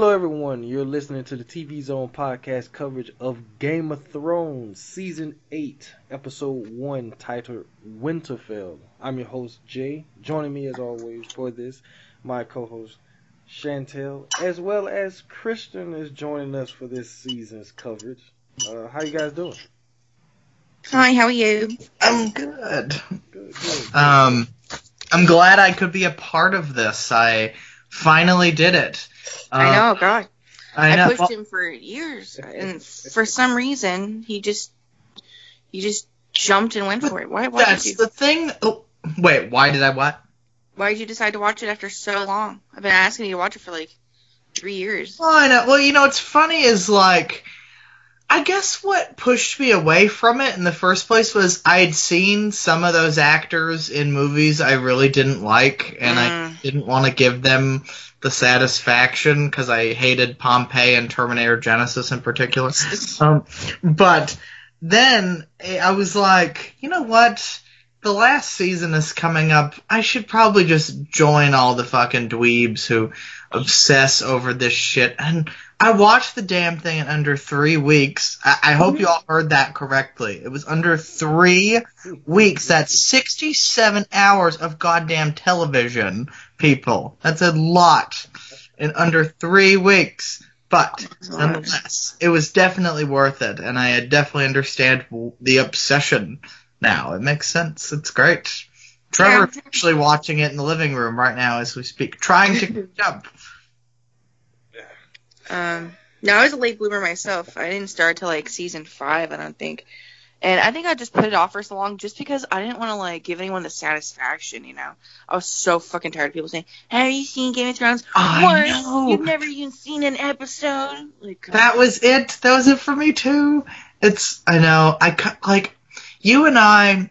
Hello, everyone. You're listening to the TV Zone podcast coverage of Game of Thrones, Season 8, Episode 1, titled Winterfell. I'm your host, Jay. Joining me, as always, for this, my co host, Chantel, as well as Christian is joining us for this season's coverage. Uh, how you guys doing? Hi, how are you? I'm good. Good, good. Um, I'm glad I could be a part of this. I finally did it. I Um, know, God. I I, pushed Well, him for years, and for some reason, he just he just jumped and went for it. Why? Why did that's you? the thing. Oh, wait, why did I what? Why did you decide to watch it after so long? I've been asking you to watch it for like three years. Well, I know. Well, you know, what's funny is like, I guess what pushed me away from it in the first place was I had seen some of those actors in movies I really didn't like, and I Mm. didn't want to give them the satisfaction because I hated Pompeii and Terminator Genisys in particular. um, but then eh, I was like, you know what? The last season is coming up. I should probably just join all the fucking dweebs who obsess over this shit. And I watched the damn thing in under three weeks. I, I hope mm-hmm. you all heard that correctly. It was under three weeks. That's 67 hours of goddamn television, people. That's a lot in under three weeks. But nonetheless, it was definitely worth it, and I definitely understand the obsession now. It makes sense. It's great. Trevor's actually watching it in the living room right now as we speak, trying to catch up. Um, no, I was a late bloomer myself. I didn't start till like season five, I don't think. And I think I just put it off for so long just because I didn't want to like give anyone the satisfaction, you know. I was so fucking tired of people saying, "Have you seen Game of Thrones?" I What? know. You've never even seen an episode. Like That was it. That was it for me too. It's I know. I like you and I.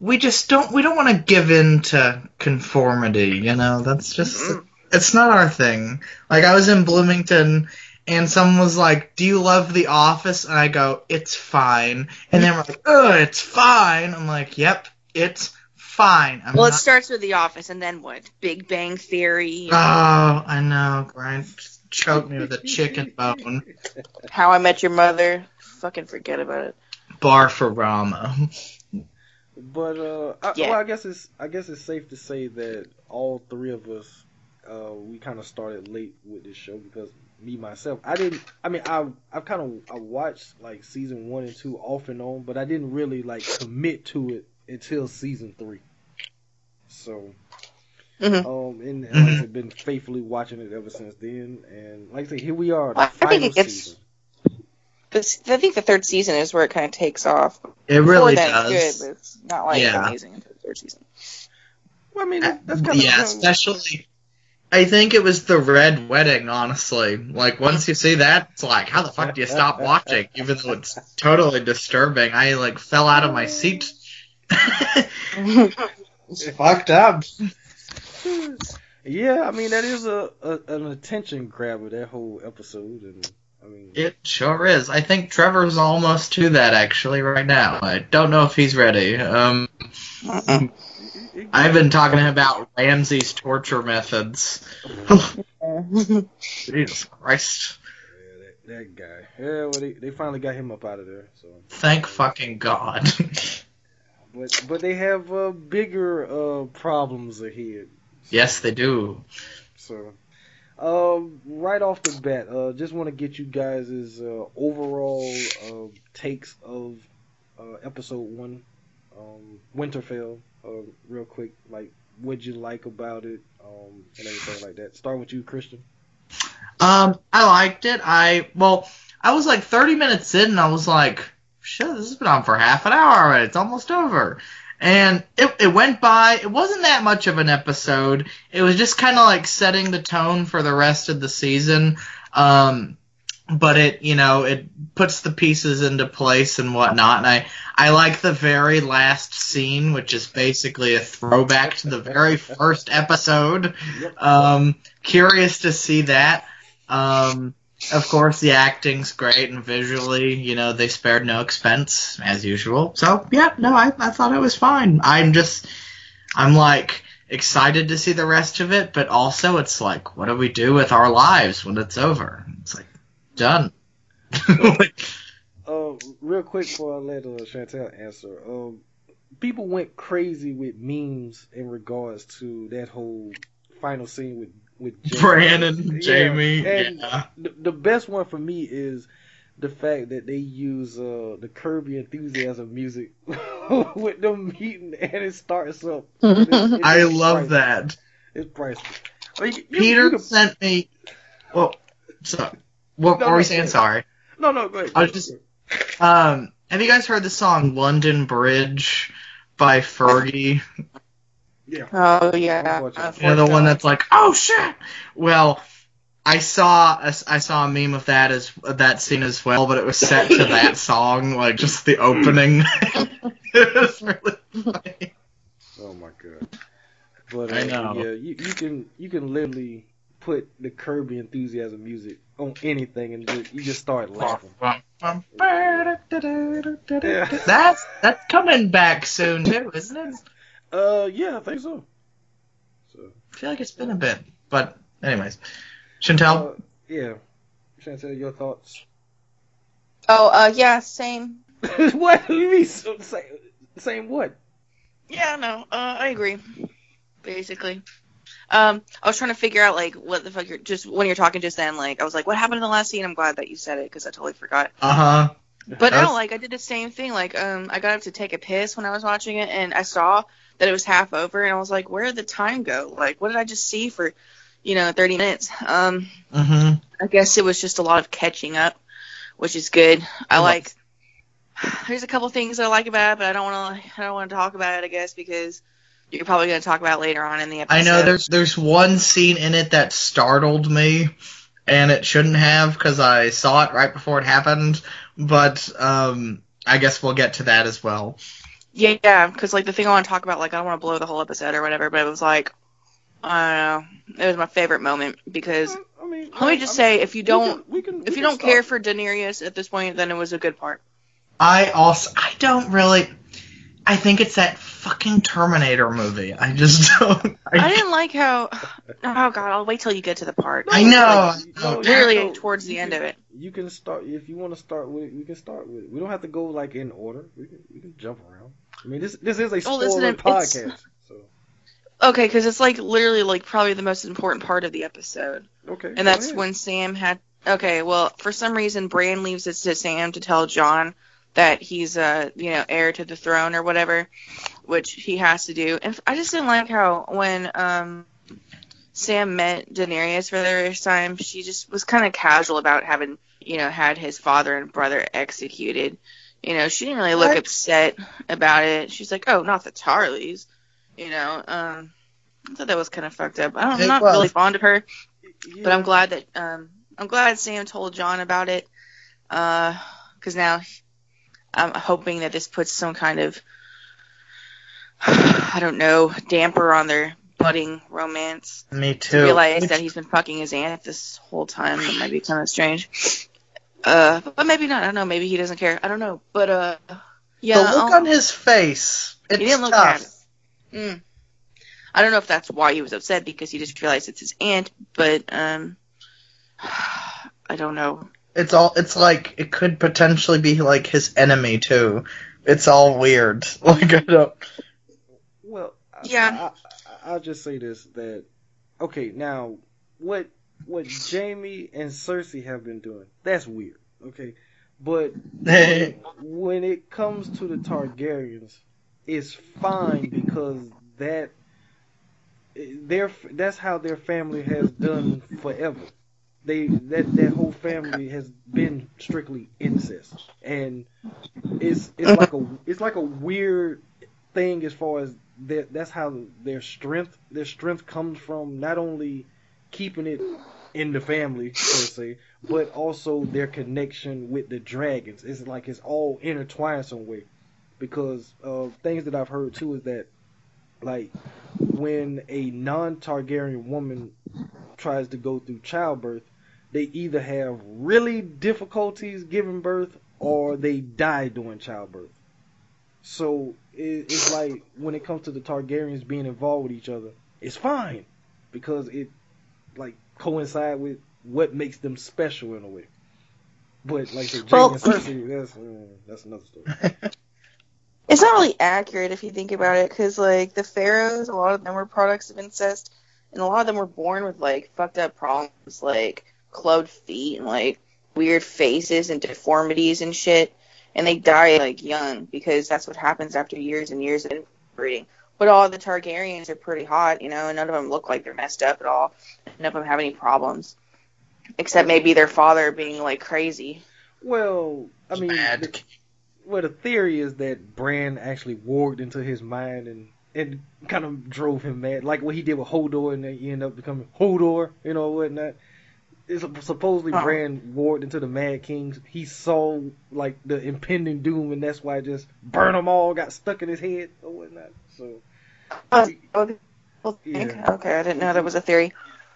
We just don't. We don't want to give in to conformity. You know. That's just. Mm. It's not our thing. Like I was in Bloomington. And someone was like, "Do you love The Office?" And I go, "It's fine." And then we're like, oh it's fine." I'm like, "Yep, it's fine." I'm Well, it starts with The Office, and then what? Big Bang Theory, Oh, I know, Grind. Choke me with a chicken bone. How I Met Your Mother. Fucking forget about it. Bar for Rama. But uh, I, Yeah. well, I guess it's I guess it's safe to say that all three of us, uh, we kind of started late with this show because me myself, I didn't. I mean, I I've kind of I watched like season one and two off and on, but I didn't really like commit to it until season three. So, Mhm. um, and, and like I said, been faithfully watching it ever since then. And like I say, here we are, the I think final it gets- season. This, I think the third season is where it kind of takes off. It Before really then, does. It's good, but it's not like Yeah. amazing until the third season. Well, I mean, uh, that's kind of yeah, especially. I think it was the red wedding, honestly. Like once you see that, it's like, how the fuck do you stop watching? Even though it's totally disturbing. I like fell out of my seat. it's fucked up. Yeah, I mean that is a, a an attention grabber that whole episode, and I mean It sure is. I think Trevor's almost to that actually right now. I don't know if he's ready. Um, it- it- I've been talking about Ramsay's torture methods. Jesus Christ. yeah, that, that guy. Yeah, well they, they finally got him up out of there. So, Thank fucking God. but but they have uh, bigger uh, problems ahead. yes, they do. So, um, right off the bat, uh, just want to get you guys' uh, overall uh, takes of uh, episode one, um, Winterfell, uh, real quick. Like, what'd you like about it, um, and everything like that. Start with you, Christian. Um, I liked it. I well, I was like 30 minutes in, and I was like, "Shit, this has been on for half an hour already. It's almost over." And it it went by. It wasn't that much of an episode. It was just kind of like setting the tone for the rest of the season. Um, but it you know it puts the pieces into place and whatnot. And I I like the very last scene, which is basically a throwback to the very first episode. Um, curious to see that. Um, of course, the acting's great and visually, you know, they spared no expense as usual. So yeah, no, I, I thought it was fine. I'm just, I'm like, excited to see the rest of it, but also it's like, what do we do with our lives when it's over? It's like done. Uh, real quick before I let uh, Chantel answer, um, people went crazy with memes in regards to that whole final scene with with Jaime. Brandon, Yeah, Jaime, and yeah. the, the best one for me is the fact that they use uh, the Curb Your Enthusiasm music with them meeting and it starts up. It- it- I it's love priceless. that. It's priceless. I mean, you- you- Peter you can- sent me. Well, so what No, were we saying? go Sorry. no, no, go ahead. I was just- Um, have you guys heard the song "London Bridge" by Fergie? Yeah. Oh yeah. Unfortunately. You the one that's like, "Oh shit!" Well, I saw a, I saw a meme of that as that scene as well, but it was set to that song, like just the opening. it was really funny. Oh my god. But uh, I know. yeah, you, you can you can literally put the Curb Your Enthusiasm music on anything and just, you just start laughing. That's that's coming back soon too, isn't it? Uh, yeah, I think so. So, I feel like it's been a bit, but anyways, Chantel. uh, yeah. Chantel, your thoughts? Oh uh yeah, same. what? You mean so- same, same what? Yeah, no, uh, I agree. Basically. Um, I was trying to figure out like what the fuck you're just when you're talking just then. Like I was like, what happened in the last scene? I'm glad that you said it because I totally forgot. Uh huh. But That's- no, like I did the same thing. Like um, I got up to take a piss when I was watching it, and I saw that it was half over, and I was like, where did the time go? Like, what did I just see for, you know, 30 minutes? Um, hmm I guess it was just a lot of catching up, which is good. I like. There's a couple things that I like about it, but I don't want to. I don't want to talk about it. I guess because you're probably going to talk about it later on in the episode. I know there's there's one scene in it that startled me, and it shouldn't have because I saw it right before it happened. But um, I guess we'll get to that as well. Yeah, yeah, because like the thing I want to talk about, like I don't want to blow the whole episode or whatever, but it was like, I don't know, it was my favorite moment because I mean, let me just say, if you don't, we can, we if you don't start- care for Daenerys at this point, then it was a good part. I also I don't really. I think it's that fucking Terminator movie. I just don't. I didn't like how. Oh god, I'll wait till you get to the part. I know. No, Literally no, towards the you end of it. You can start if you want to start with. it, We can start with. it. We don't have to go like in order. We can we can jump around. I mean, this this is a Oh, spoiler podcast. So Okay, because it's like literally like probably the most important part of the episode. okay, And that's ahead. when Sam had. Okay, well, for some reason, Bran leaves it to Sam to tell Jon that he's uh you know heir to the throne or whatever, which he has to do. And I just didn't like how when um Sam met Daenerys for the first time, she just was kind of casual about having you know had his father and brother executed. You know, she didn't really look What? upset about it. She's like, oh, not the Tarlys. You know, um, I thought that was kind of fucked up. I don't, It I'm not was. really fond of her. But I'm glad that um I'm glad Sam told Jon about it. Uh, because now I'm hoping that this puts some kind of I don't know damper on their budding romance. Me To too. realize that he's been fucking his aunt this whole time that might be kind of strange. Uh, but maybe not. I don't know. Maybe he doesn't care. I don't know. But uh, yeah. the look I'll- on his face. It's didn't look tough. at Mm. I don't know if that's why he was upset because he just realized it's his aunt, but um, I don't know. It's all. It's like it could potentially be like his enemy too. It's all weird. Like I don't. Well, Yeah. I, I, I'll just say this: that okay, now what what Jaime and Cersei have been doing, that's weird. Okay, but when it comes to the Targaryens, it's fine because that their that's how their family has done forever. They that that whole family has been strictly incest, and it's it's like a it's like a weird thing as far as that that's how their strength their strength comes from not only keeping it in the family per se, but also their connection with the dragons. It's like it's all intertwined some way. Because things that I've heard too is that like when a non Targaryen woman tries to go through childbirth, they either have really difficulties giving birth or they die during childbirth. So it, it's like when it comes to the Targaryens being involved with each other, it's fine because it like coincide with what makes them special in a way. But like said, Well- and Cersei, that's uh, that's another story. It's not really accurate if you think about it, because like the pharaohs, a lot of them were products of incest, and a lot of them were born with like fucked up problems, like clubbed feet and like weird faces and deformities and shit, and they die like young because that's what happens after years and years of inbreeding. But all the Targaryens are pretty hot, you know, and none of them look like they're messed up at all. None of them have any problems, except maybe their father being like crazy. Well, I mean, Mad. the, well, the theory is that Bran actually warged into his mind and and kind of drove him mad, like what he did with Hodor, and then he ended up becoming Hodor, you know, whatnot. It's supposedly Oh. Bran warged into the Mad Kings. He saw like the impending doom, and that's why just burn them all got stuck in his head or whatnot. So Oh, oh? Yeah. Okay, I didn't know that was a theory.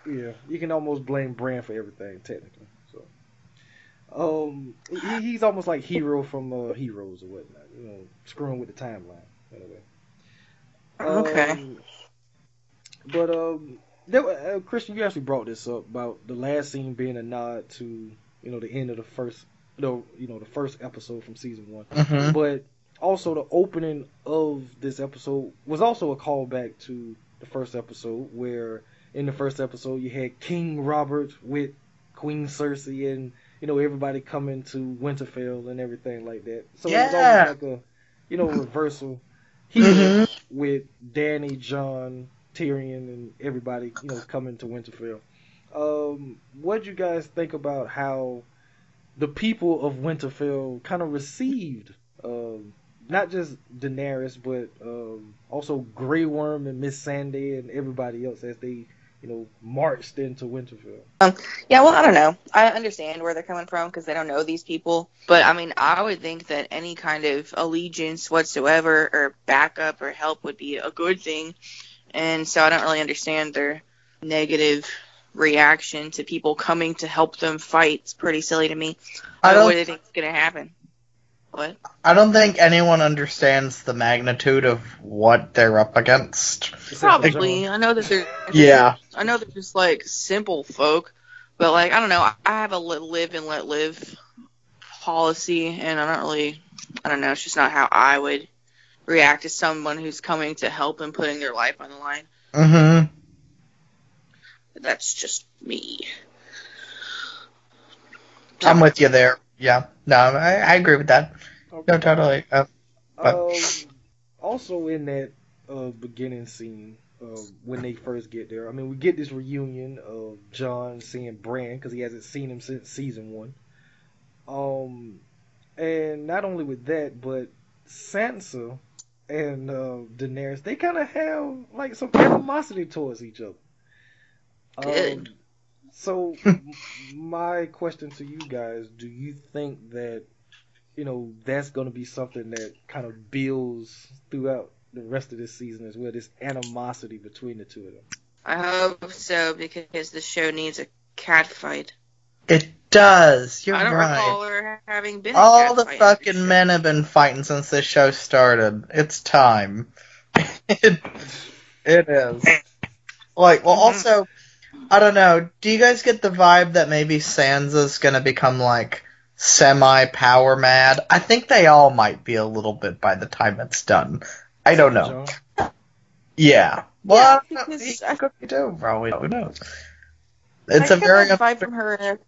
Yeah, you can almost blame Bran for everything technically. So, um, he, he's almost like Hiro from uh, Heroes or whatnot. You know, screwing with the timeline in a way. Okay. Um, but um, there, uh, Christian, you actually brought this up about the last scene being a nod to you know the end of the first, no, you know the first episode from season one. Mhm. But also the opening of this episode was also a callback to the first episode where in the first episode you had King Robert with Queen Cersei and you know everybody coming to Winterfell and everything like that. So it was almost like a you know reversal here Mhm. with Dany, Jon, Tyrion, and everybody you know coming to Winterfell. Um, what do you guys think about how the people of Winterfell kind of received not just Daenerys, but um, also Grey Worm and Missandei and everybody else as they, you know, marched into Winterfell. Yeah, well, I don't know. I understand where they're coming from because they don't know these people. But I mean, I would think that any kind of allegiance whatsoever, or backup or help, would be a good thing. And so I don't really understand their negative reaction to people coming to help them fight. It's pretty silly to me. I what do don't. they think is going to happen? What? I don't think anyone understands the magnitude of what they're up against. Probably. I know that they're. Yeah. I know they're just like simple folk, but like I don't know. I I have a live and let live policy, and I don't really. I don't know. It's just not how I would react to someone who's coming to help and putting their life on the line. Mm-hmm. That's just me. I'm with you there. Yeah. No, I, I agree with that. Okay. No, totally. Uh, Um, also in that uh, beginning scene, uh, when they first get there, I mean, we get this reunion of Jon seeing Bran because he hasn't seen him since season one. Um, and not only with that, but Sansa and uh, Daenerys, they kind of have like some animosity towards each other. Um, Good. So, my question to you guys: Do you think that you know that's going to be something that kind of builds throughout the rest of this season as well? This animosity between the two of them. I hope so because the show needs a cat fight. it does. You're I don't right. recall her having been. All cat the fucking show. men have been fighting since this show started. It's time. it, it is. Like, well, Mhm. also, I don't know. Do you guys get the vibe that maybe Sansa's gonna become like semi power mad? I think they all might be a little bit by the time it's done. I don't know. Yeah. Well, Yeah, I don't know. because He I- could be too, bro. Who knows? It's I a got very that vibe from her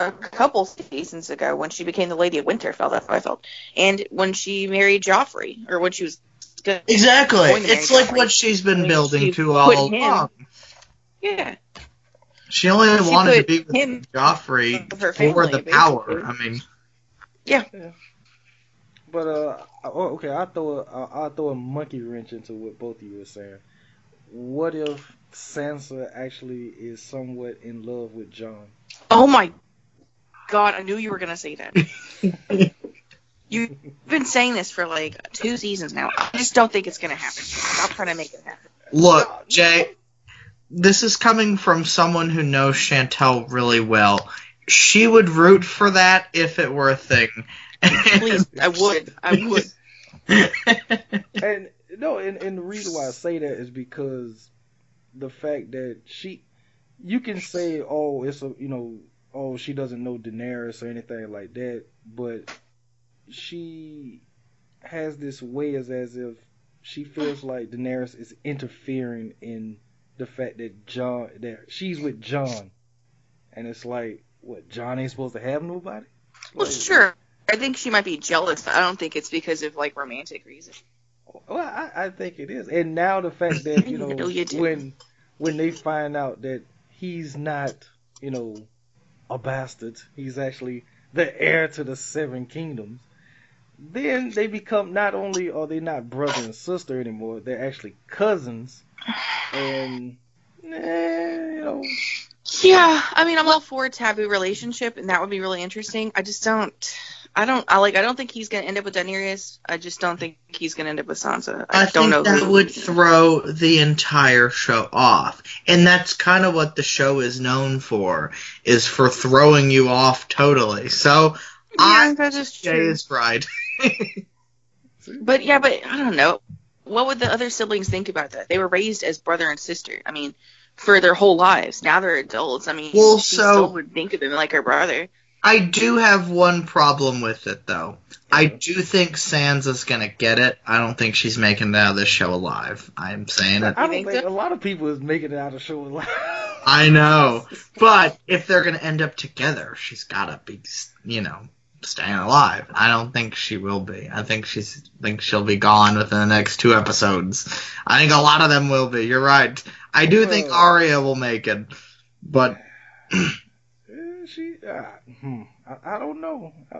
a, a couple seasons ago when she became the Lady of Winterfell. That's how I felt, and when she married Joffrey, or when she was good. exactly. Going to marry It's like Joffrey. what she's been When building she to put all him- along. Yeah, She only She wanted to be with him Joffrey for family, the power. I mean, Yeah. But uh, oh, okay, I throw a I will throw a monkey wrench into what both of you are saying. What if Sansa actually is somewhat in love with Jon? Oh my god, I knew you were gonna say that. You've been saying this for like two seasons now. I just don't think it's gonna happen. Stop trying to make it happen. look, Jay, this is coming from someone who knows Chantel really well. She would root for that if it were a thing. Please, I would. I would. and no, and, and the reason why I say that is because the fact that she, you can say, oh, it's a, you know, oh, she doesn't know Daenerys or anything like that, but she has this way as as if she feels like Daenerys is interfering in the fact that Jon that she's with Jon, and it's like what Jon ain't supposed to have nobody. Well, Like, sure. I think she might be jealous, but I don't think it's because of like romantic reasons. Well, I, I think it is, and now the fact that you know No, you when when they find out that he's not you know a bastard, he's actually the heir to the Seven Kingdoms. Then they become not only are they not brother and sister anymore, they're actually cousins, and eh, you know Yeah, I mean, I'm all for a taboo relationship, and that would be really interesting. I just don't. I don't. I like. I don't think he's gonna end up with Daenerys. I just don't think he's gonna end up with Sansa. I, I don't think know. that who. would throw the entire show off. And that's kind of what the show is known for, is for throwing you off totally. So Yeah, I that is Jay true. is right. But yeah, but I don't know. What would the other siblings think about that? They were raised as brother and sister. I mean, for their whole lives. Now they're adults. I mean, Well, she so- still would think of him like her brother. I do have one problem with it though. I do think Sansa's gonna get it. I don't think she's making it out of this show alive. I'm saying it. I don't think think a lot of people is making it out of show alive. I know. But if they're gonna end up together, she's gotta be, you know, staying alive. I don't think she will be. I think she's think she'll be gone within the next two episodes. I think a lot of them will be. You're right. I do think. Arya will make it, but Eh, she, uh, hmm, I, I don't know. I,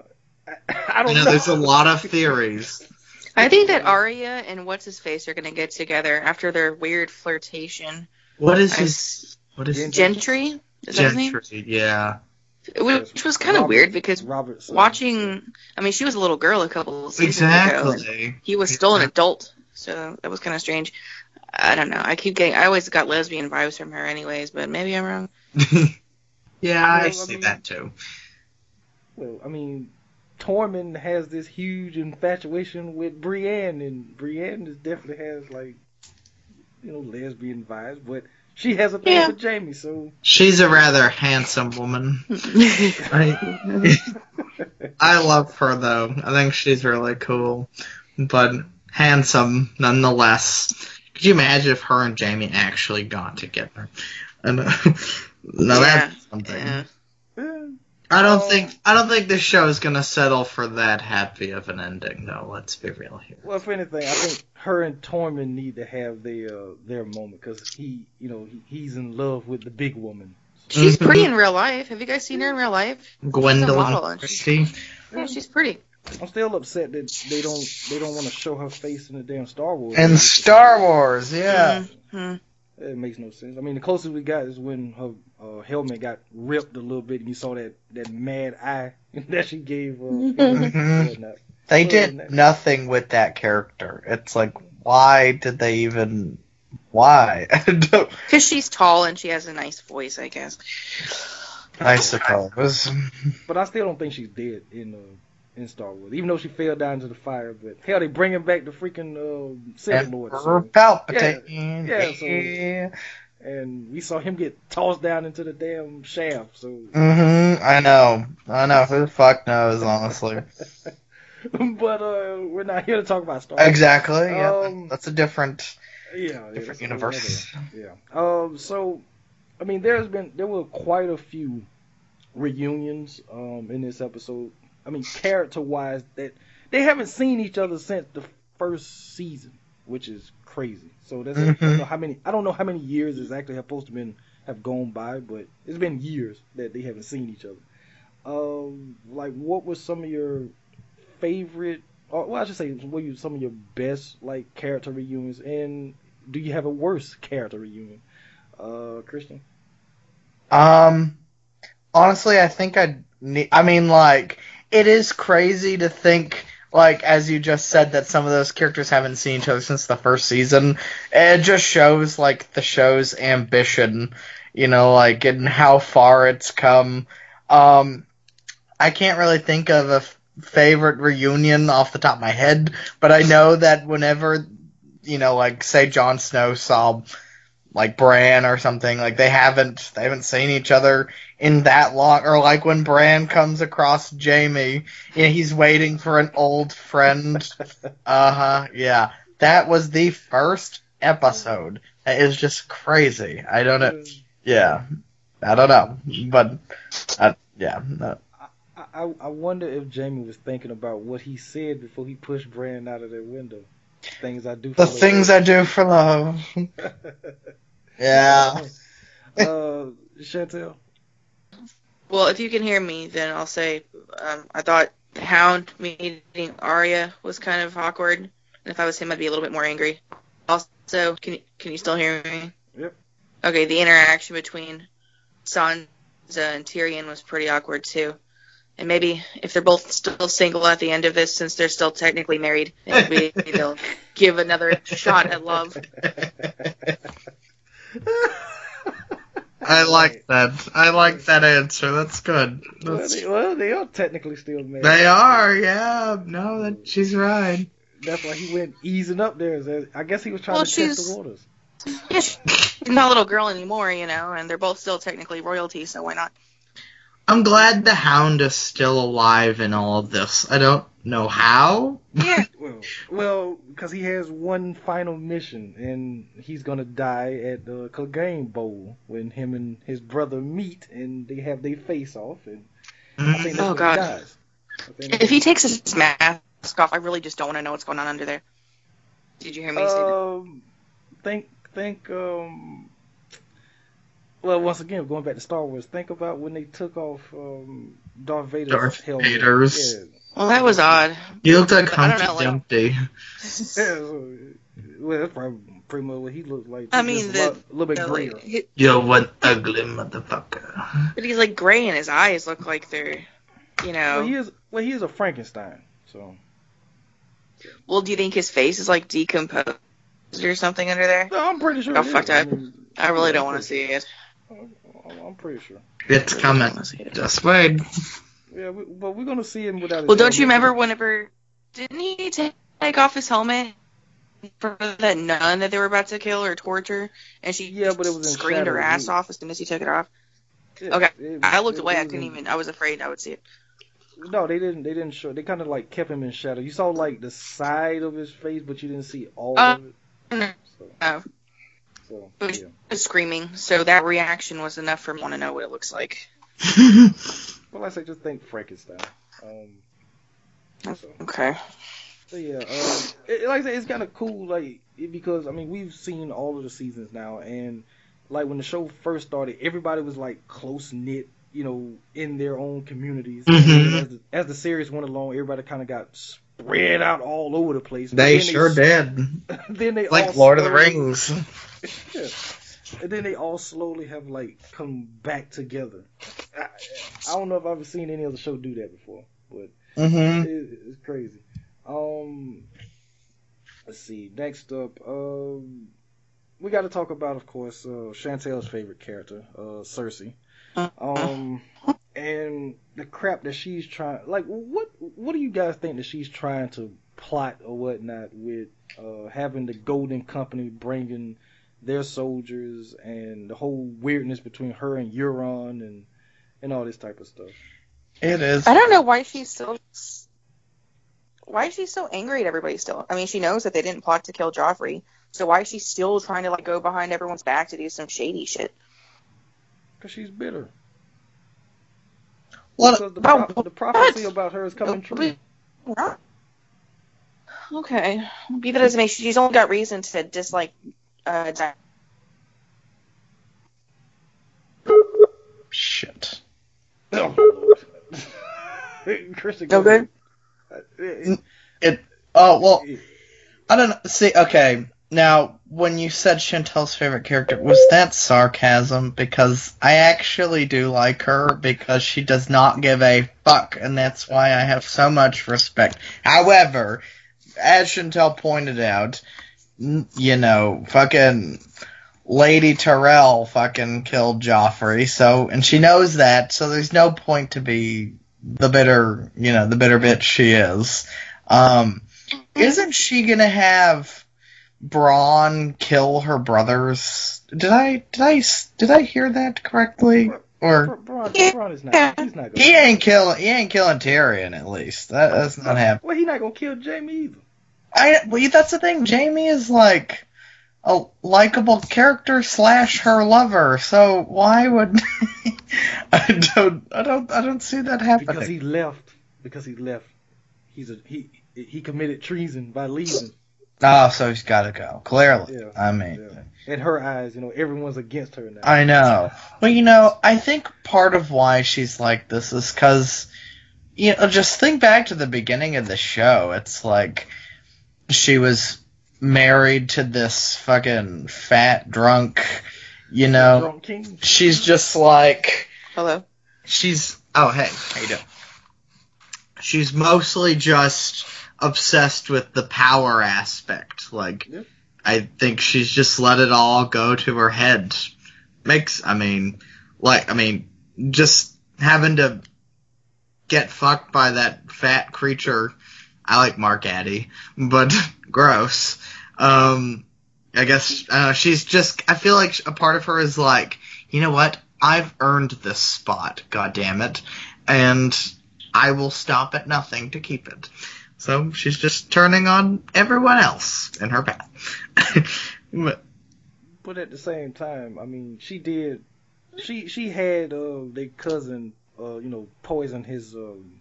I, I don't you know, know. there's a lot of theories. I think that Arya and what's his face are gonna get together after their weird flirtation. What is I- his? What is Gen- Gendry, is that his name? Gendry? Yeah. Which was kind of weird because Robert watching. I mean, she was a little girl a couple of seasons ago. Exactly. He was still an adult, so that was kind of strange. I don't know. I keep getting. I always got lesbian vibes from her, anyways. But maybe I'm wrong. yeah, Well, I I see mean- that too. Well, I mean, Tormund has this huge infatuation with Brienne, and Brienne is definitely has like, you know, lesbian vibes, but she has a thing Yeah. for Jaime, so. She's a rather handsome woman. I, I love her though. I think she's really cool, but handsome nonetheless. Could you imagine if her and Jaime actually got together? And, uh, no, Yeah, that's something. yeah. I don't Um, think I don't think this show is gonna settle for that happy of an ending, though. Let's be real here. Well, if anything, I think her and Tormund need to have their uh, their moment because he, you know, he, he's in love with the big woman. She's pretty in real life. Have you guys seen her in real life? model, Gwendoline Christie. Yeah, she's pretty. I'm still upset that they don't they don't want to show her face in the damn Star Wars. And. Star Wars, yeah. hmm It makes no sense. I mean, the closest we got is when her uh, helmet got ripped a little bit, and you saw that that mad eye that she gave. Uh. They did nothing with that character. It's like, why did they even? Why? Because she's tall and she has a nice voice, I guess. I suppose. But I still don't think she's dead in uh, in Star Wars, even though she fell down into the fire. But hell, they bringing back the freaking uh, Sith Lord, so- Palpatine. Yeah, so- yeah. and we saw him get tossed down into the damn shaft. So, Mm-hmm. I know. I know. Who the fuck knows, honestly. but uh, we're not here to talk about Star Wars. exactly. Yeah. Um, That's a different, Yeah, yeah, different that's universe. Yeah. Um. So, I mean, there's been there were quite a few reunions um in this episode. I mean, character wise, that they haven't seen each other since the first season, which is crazy. So that's I don't Mhm. know how many I don't know how many years exactly have supposed to been have gone by, but it's been years that they haven't seen each other. Um, like what was some of your favorite? Or, well, I should say, what were some of your best like character reunions, and do you have a worse character reunion? Uh, Christian. Um, honestly, I think I need. I mean, like, it is crazy to think, like, as you just said, that some of those characters haven't seen each other since the first season. It just shows, like, the show's ambition, you know, like, and how far it's come. Um, I can't really think of a f- favorite reunion off the top of my head, but I know that whenever, you know, like say Jon Snow saw like Bran or something, like they haven't they haven't seen each other in that long, or like when Bran comes across you know, he's waiting for an old friend. uh huh, yeah, that was the first episode. That is just crazy. I don't know. Yeah, I don't know, but uh, yeah. No. I, I wonder if Jaime was thinking about what he said before he pushed Bran out of that window. Things I do. the things I do for love. yeah. Uh, Chantel. Well, if you can hear me, then I'll say um, I thought the Hound meeting Arya was kind of awkward, and if I was him, I'd be a little bit more angry. Also, can can you still hear me? Yep. Okay, the interaction between Sansa and Tyrion was pretty awkward too. And maybe if they're both still single at the end of this, since they're still technically married, maybe they'll give another shot at love. I like that. I like that answer. That's good. That's... Well, they, well, they are technically still married. They are, yeah. No, that she's right. That's why he went easing up there. I guess he was trying well, to test the waters. Yeah, she's not a little girl anymore, you know, and they're both still technically royalty, so why not? I'm glad the Hound is still alive in all of this. I don't know how. Yeah. well, because he has one final mission, and he's gonna die at the Clegane Bowl when him and his brother meet, and they have their face off, and I think that's oh, God. he dies. If he takes his mask off, I really just don't want to know what's going on under there. Did you hear me say um, that? Think, think, um, well, once again, going back to Star Wars, think about when they took off um, Darth Vader's Darth helmet. Vader's. Yeah. Well, that was odd. He looked like Humpty know, Dumpty. yeah, well, that's probably pretty much what he looked like. I mean, the, a little bit grayer. Like, Yo, what ugly motherfucker. But he's like gray, and his eyes look like they're, you know. Well, he is. Well, he is a Frankenstein. So. Well, do you think his face is like decomposed or something under there? No, I'm pretty sure. How fucked up. I, mean, I really don't want to see it. I'm pretty sure. It's coming. Just wait. Yeah, we, but we're gonna see him without. well, don't you remember whenever? Didn't he take off his helmet for that nun that they were about to kill or torture, and she yeah, but it was screamed her ass off as soon as he took it off. It, okay, it, I looked it, away. I couldn't even. I was afraid I would see it. No, they didn't. They didn't show. They kind of like kept him in shadow. You saw like the side of his face, but you didn't see all uh, of it. So. No. So, yeah. screaming, so that reaction was enough for me to know what it looks like. well, I say just think Frankenstein. Um, so. Okay. So yeah, um, it, like I said, it's kind of cool, like because I mean we've seen all of the seasons now, and like when the show first started, everybody was like close knit, you know, in their own communities. Mm-hmm. As, the, as the series went along, everybody kind of got spread out all over the place. They sure they, did. then they like Lord of the Rings. yeah. And then they all slowly have like come back together. I, I don't know if I've ever seen any other show do that before, but mm-hmm. it, it's crazy. Um, let's see. Next up, um, we got to talk about, of course, uh, Chantel's favorite character, uh, Cersei. Um, and the crap that she's trying. Like, what what do you guys think that she's trying to plot or whatnot with uh, having the Golden Company bringing their soldiers and the whole weirdness between her and Euron and and all this type of stuff. It is. I don't know why she's so. Why is she so angry at everybody still? I mean, she knows that they didn't plot to kill Joffrey, so why is she still trying to like go behind everyone's back to do some shady shit? Because she's bitter. What? Because the, pro- the prophecy about her is coming true. Okay, be that as it may, she's only got reason to dislike uh, Shit. Oh, Christian. No good. It, it. Oh well. I don't know. See. Okay. Now, when you said Chantel's favorite character, was that sarcasm? Because I actually do like her because she does not give a fuck, and that's why I have so much respect. However, as Chantel pointed out, you know, fucking Lady Tyrell fucking killed Joffrey, so and she knows that, so there's no point to be the bitter, you know, the bitter bitch she is. Um, isn't she gonna have Bronn kill her brothers? Did I did I did I hear that correctly? Or Bronn, Yeah. Bronn is not. He's not. Gonna, he ain't killing he ain't killing Tyrion at least. That, that's not happening. Well, he's not gonna kill Jaime either. I well, that's the thing. Jaime is like a likable character slash her lover. So why would I don't I don't I don't see that happening. Because he left. Because he left. He's a he. He committed treason by leaving. Oh, so he's got to go. Clearly, Yeah. I mean, Yeah. In her eyes, you know, everyone's against her now. I know. Well, you know, I think part of why she's like this is because, you know, just think back to the beginning of the show. It's like she was married to this fucking fat drunk, you know. Drunking. She's just like Hello. she's oh hey how you doing she's mostly just obsessed with the power aspect like Yep. i think she's just let it all go to her head makes i mean like i mean just having to get fucked by that fat creature i like mark addy but gross. Um i guess I she's just i feel like a part of her is like you know what? I've earned this spot god damn it and i will stop at nothing to keep it. So she's just turning on everyone else in her path. But But at the same time, I mean, she did. She she had uh their cousin uh you know poison his um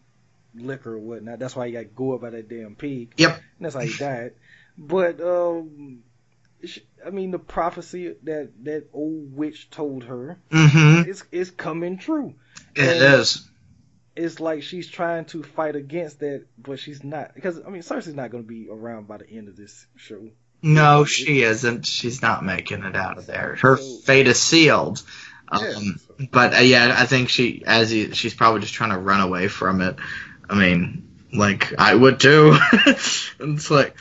liquor or whatnot. That's why he got gored by that damn pig. Yep. And that's how he died. But um, I mean, the prophecy that that old witch told her mm-hmm is is coming true. it And- is It's like she's trying to fight against that, but she's not. Because I mean, Cersei's not going to be around by the end of this show. no she isn't she's not making it out of there her fate is sealed um, Yeah. But uh, yeah, I think she, as you, she's probably just trying to run away from it. I mean, like I would too. it's like,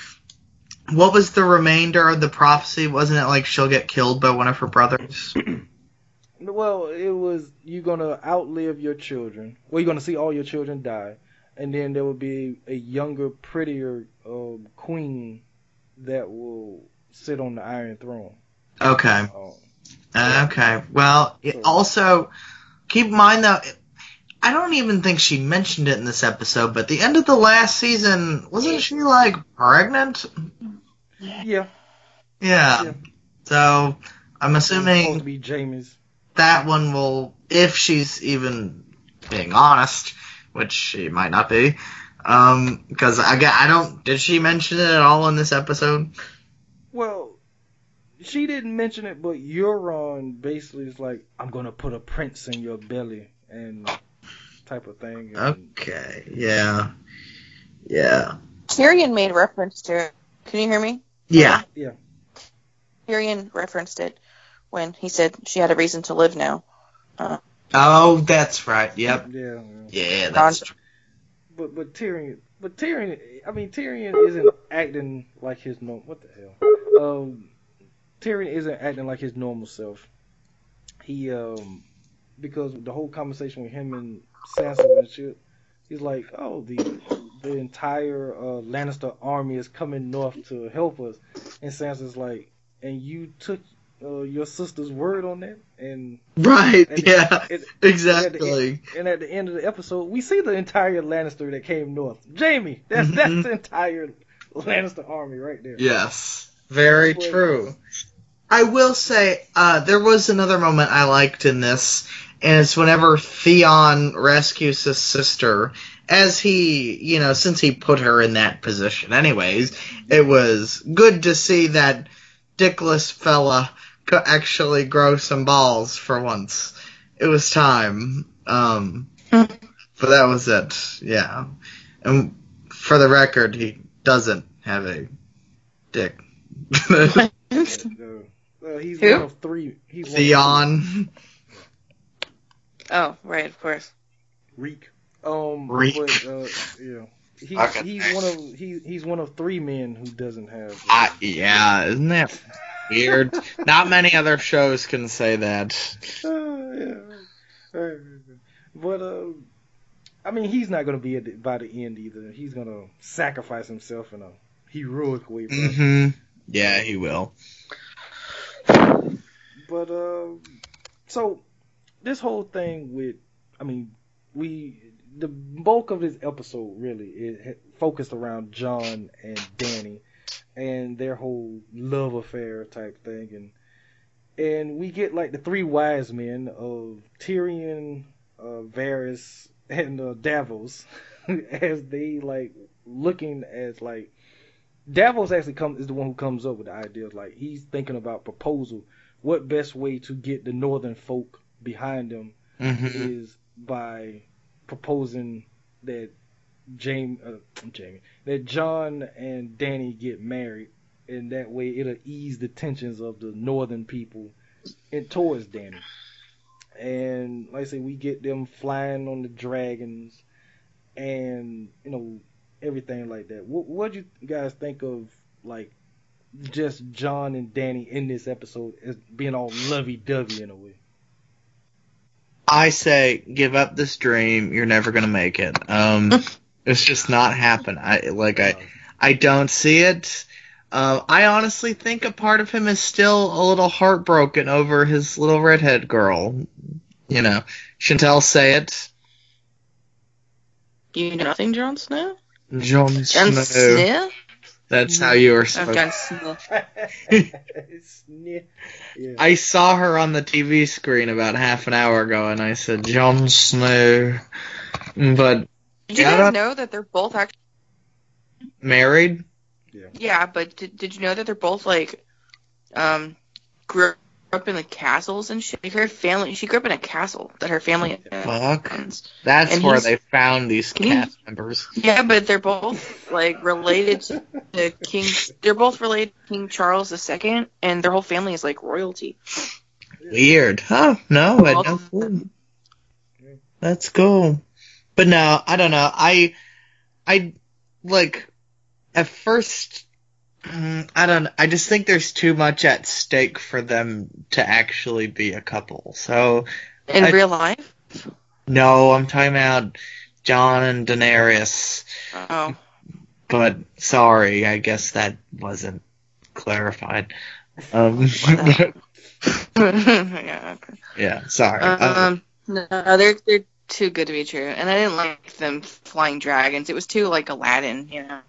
what was the remainder of the prophecy? Wasn't it like she'll get killed by one of her brothers? Well, it was you're gonna outlive your children. Well, you're gonna see all your children die, and then there will be a younger, prettier uh, queen that will sit on the Iron Throne. Okay, Um, okay. Well, it also keep in mind though. I don't even think she mentioned it in this episode, but the end of the last season wasn't she like pregnant? yeah, Yeah. Yeah. So I'm assuming to be Jaime's. that one will, if she's even being honest, which she might not be, um, because I get, I don't. Did she mention it at all in this episode? Well, she didn't mention it, but Euron basically is like, "I'm gonna put a prince in your belly," and type of thing. And Okay. Yeah. Yeah. Tyrion made reference to it. Can you hear me? Yeah. Yeah. Tyrion referenced it when he said she had a reason to live now. Oh, that's right. Yep. Yeah. yeah. Yeah, that's true. But but Tyrion, but Tyrion, I mean Tyrion isn't acting like his normal. What the hell? Um, Tyrion isn't acting like his normal self. He um, because the whole conversation with him and Sansa and shit, he's like, oh the the entire uh, Lannister army is coming north to help us, and Sansa's like, and you took uh, your sister's word on that, and Right. and Yeah. Exactly. and at the end of the episode, we see the entire Lannister that came north. Jaime, that's Mhm. that's the entire Lannister army right there. Yes. Very true. I will say, uh, there was another moment I liked in this, and it's whenever Theon rescues his sister, as he, you know, since he put her in that position anyways, it was good to see that dickless fella could actually grow some balls for once. It was time. Um, but that was it. Yeah. And for the record, he doesn't have a dick. He's Who? one of three. He's one of Theon. Oh, right, of course. Reek. Um, Reek. But, uh, yeah. He, Okay. he's one of he, he's one of three men who doesn't have. uh, I, yeah, isn't that weird? Not many other shows can say that. Uh, yeah. Uh, But uh, I mean, he's not gonna be at the, by the end either. He's gonna sacrifice himself in a heroic way. But, hmm Yeah, he will. but uh, so this whole thing with, I mean, we the bulk of this episode really had focused around Jon and Dany and their whole love affair type thing, and and we get like the three wise men of Tyrion, uh, Varys, and uh, Davos as they like looking as like Davos actually comes is the one who comes up with the idea of like he's thinking about proposal. What best way to get the northern folk behind him hmm is by proposing that James, uh, Jaime, that Jon and Dany get married, and that way it'll ease the tensions of the northern people and towards Dany. And like I say, we get them flying on the dragons, and you know everything like that. What what you guys think of like just Jon and Dany in this episode as being all lovey dovey in a way? I say, give up this dream. You're never gonna make it. Um, it's just not happen. I like I I don't see it. Uh, I honestly think a part of him is still a little heartbroken over his little redhead girl. You know, Chantelle say it. You know nothing, Jon Snow? Jon Jon Snow. Snow? That's how you were supposed. Jon Snow. Snit. yeah. I saw her on the TV screen about half an hour ago, and I said Jon Snow, but Did you guys know that they're both actually? married. Yeah, but did, did you know that they're both like, um, grew up in the castles and shit? Her family, she grew up in a castle that her family Fuck. owns. That's And where they found these cast members. Yeah, but they're both like related to the King. They're both related to King Charles II, and their whole family is like royalty. Weird. Huh? No, I don't. That's cool. But no, I don't know. I, I, like, at first, I don't. I just think there's too much at stake for them to actually be a couple. So In I- real life? no, I'm talking about Jon and Daenerys. Oh, But sorry, I guess that wasn't clarified. Um, yeah. Okay. yeah, sorry. Uh, Um, no, they're they're too good to be true, and I didn't like them flying dragons. It was too like Aladdin, you know.